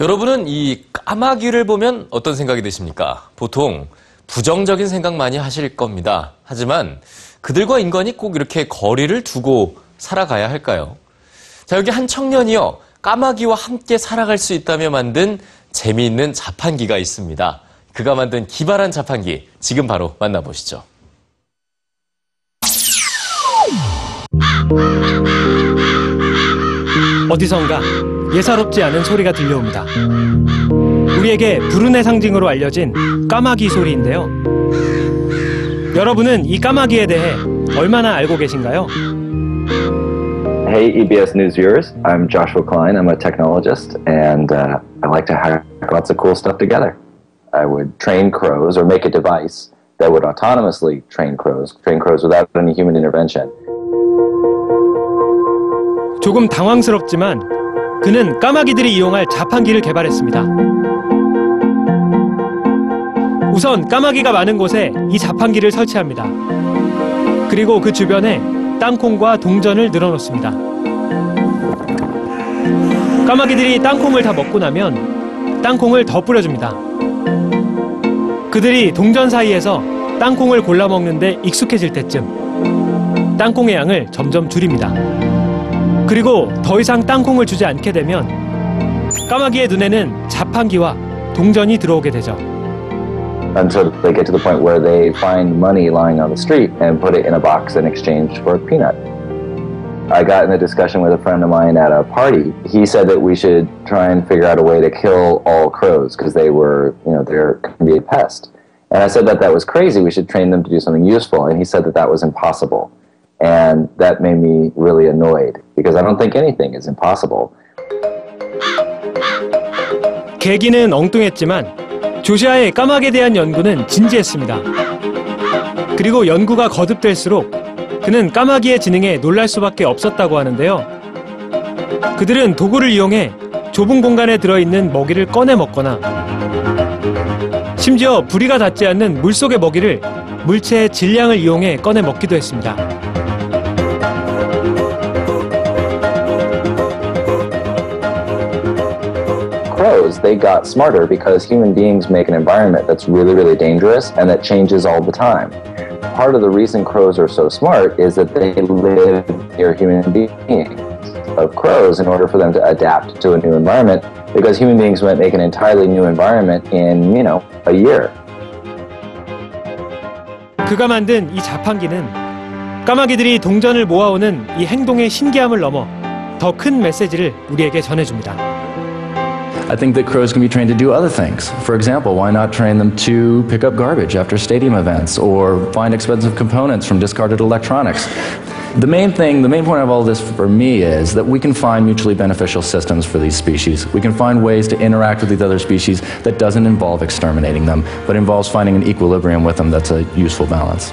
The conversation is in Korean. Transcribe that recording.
여러분은 이 까마귀를 보면 어떤 생각이 드십니까? 보통 부정적인 생각 많이 하실 겁니다. 하지만 그들과 인간이 꼭 이렇게 거리를 두고 살아가야 할까요? 자, 여기 한 청년이요. 까마귀와 함께 살아갈 수 있다며 만든 재미있는 자판기가 있습니다. 그가 만든 기발한 자판기, 지금 바로 만나보시죠. 어디선가 예사롭지 않은 소리가 들려옵니다. 우리에게 불운의 상징으로 알려진 까마귀 소리인데요. 여러분은 이 까마귀에 대해 얼마나 알고 계신가요? Hey, EBS News viewers. I'm Joshua Klein. I'm a technologist, and uh, I like to hack lots of cool stuff together. I would train crows or make a device that would autonomously train crows, train crows without any human intervention. 조금 당황스럽지만 그는 까마귀들이 이용할 자판기를 개발했습니다. 우선 까마귀가 많은 곳에 이 자판기를 설치합니다. 그리고 그 주변에 땅콩과 동전을 늘어놓습니다. 까마귀들이 땅콩을 다 먹고 나면 땅콩을 더 뿌려줍니다. 그들이 동전 사이에서 땅콩을 골라 먹는데 익숙해질 때쯤 땅콩의 양을 점점 줄입니다. 그리고 더 이상 땅콩을 주지 않게 되면 까마귀의 눈에는 자판기와 동전이 들어오게 되죠. Until they get to the point where they find money lying on the street and put it in a box in exchange for a peanut. I got in a discussion with a friend of mine at a party. He said that we should try and figure out a way to kill all crows because they were, you know, they're can be a pest. And I said that that was crazy. We should train them to do something useful. And he said that that was impossible. And that made me really annoyed because I don't think anything is impossible. 계기는 엉뚱했지만 조시아의 까마귀에 대한 연구는 진지했습니다. 그리고 연구가 거듭될수록 그는 까마귀의 지능에 놀랄 수밖에 없었다고 하는데요. 그들은 도구를 이용해 좁은 공간에 들어있는 먹이를 꺼내 먹거나 심지어 부리가 닿지 않는 물속의 먹이를 물체의 질량을 이용해 꺼내 먹기도 했습니다. crows, they got smarter because human beings make an environment that's really, really dangerous and that changes all the time. Part of the reason crows are so smart is that they live near human beings of crows in order for them to adapt to a new environment because human beings might make an entirely new environment in, you know, a year. 그가 만든 이 자판기는 까마귀들이 동전을 모아오는 이 행동의 신기함을 넘어 더 큰 메시지를 우리에게 전해줍니다. I think that crows can be trained to do other things. For example, why not train them to pick up garbage after stadium events or find expensive components from discarded electronics? The main thing, the main point of all this for me is that we can find mutually beneficial systems for these species. We can find ways to interact with these other species that doesn't involve exterminating them, but involves finding an equilibrium with them that's a useful balance.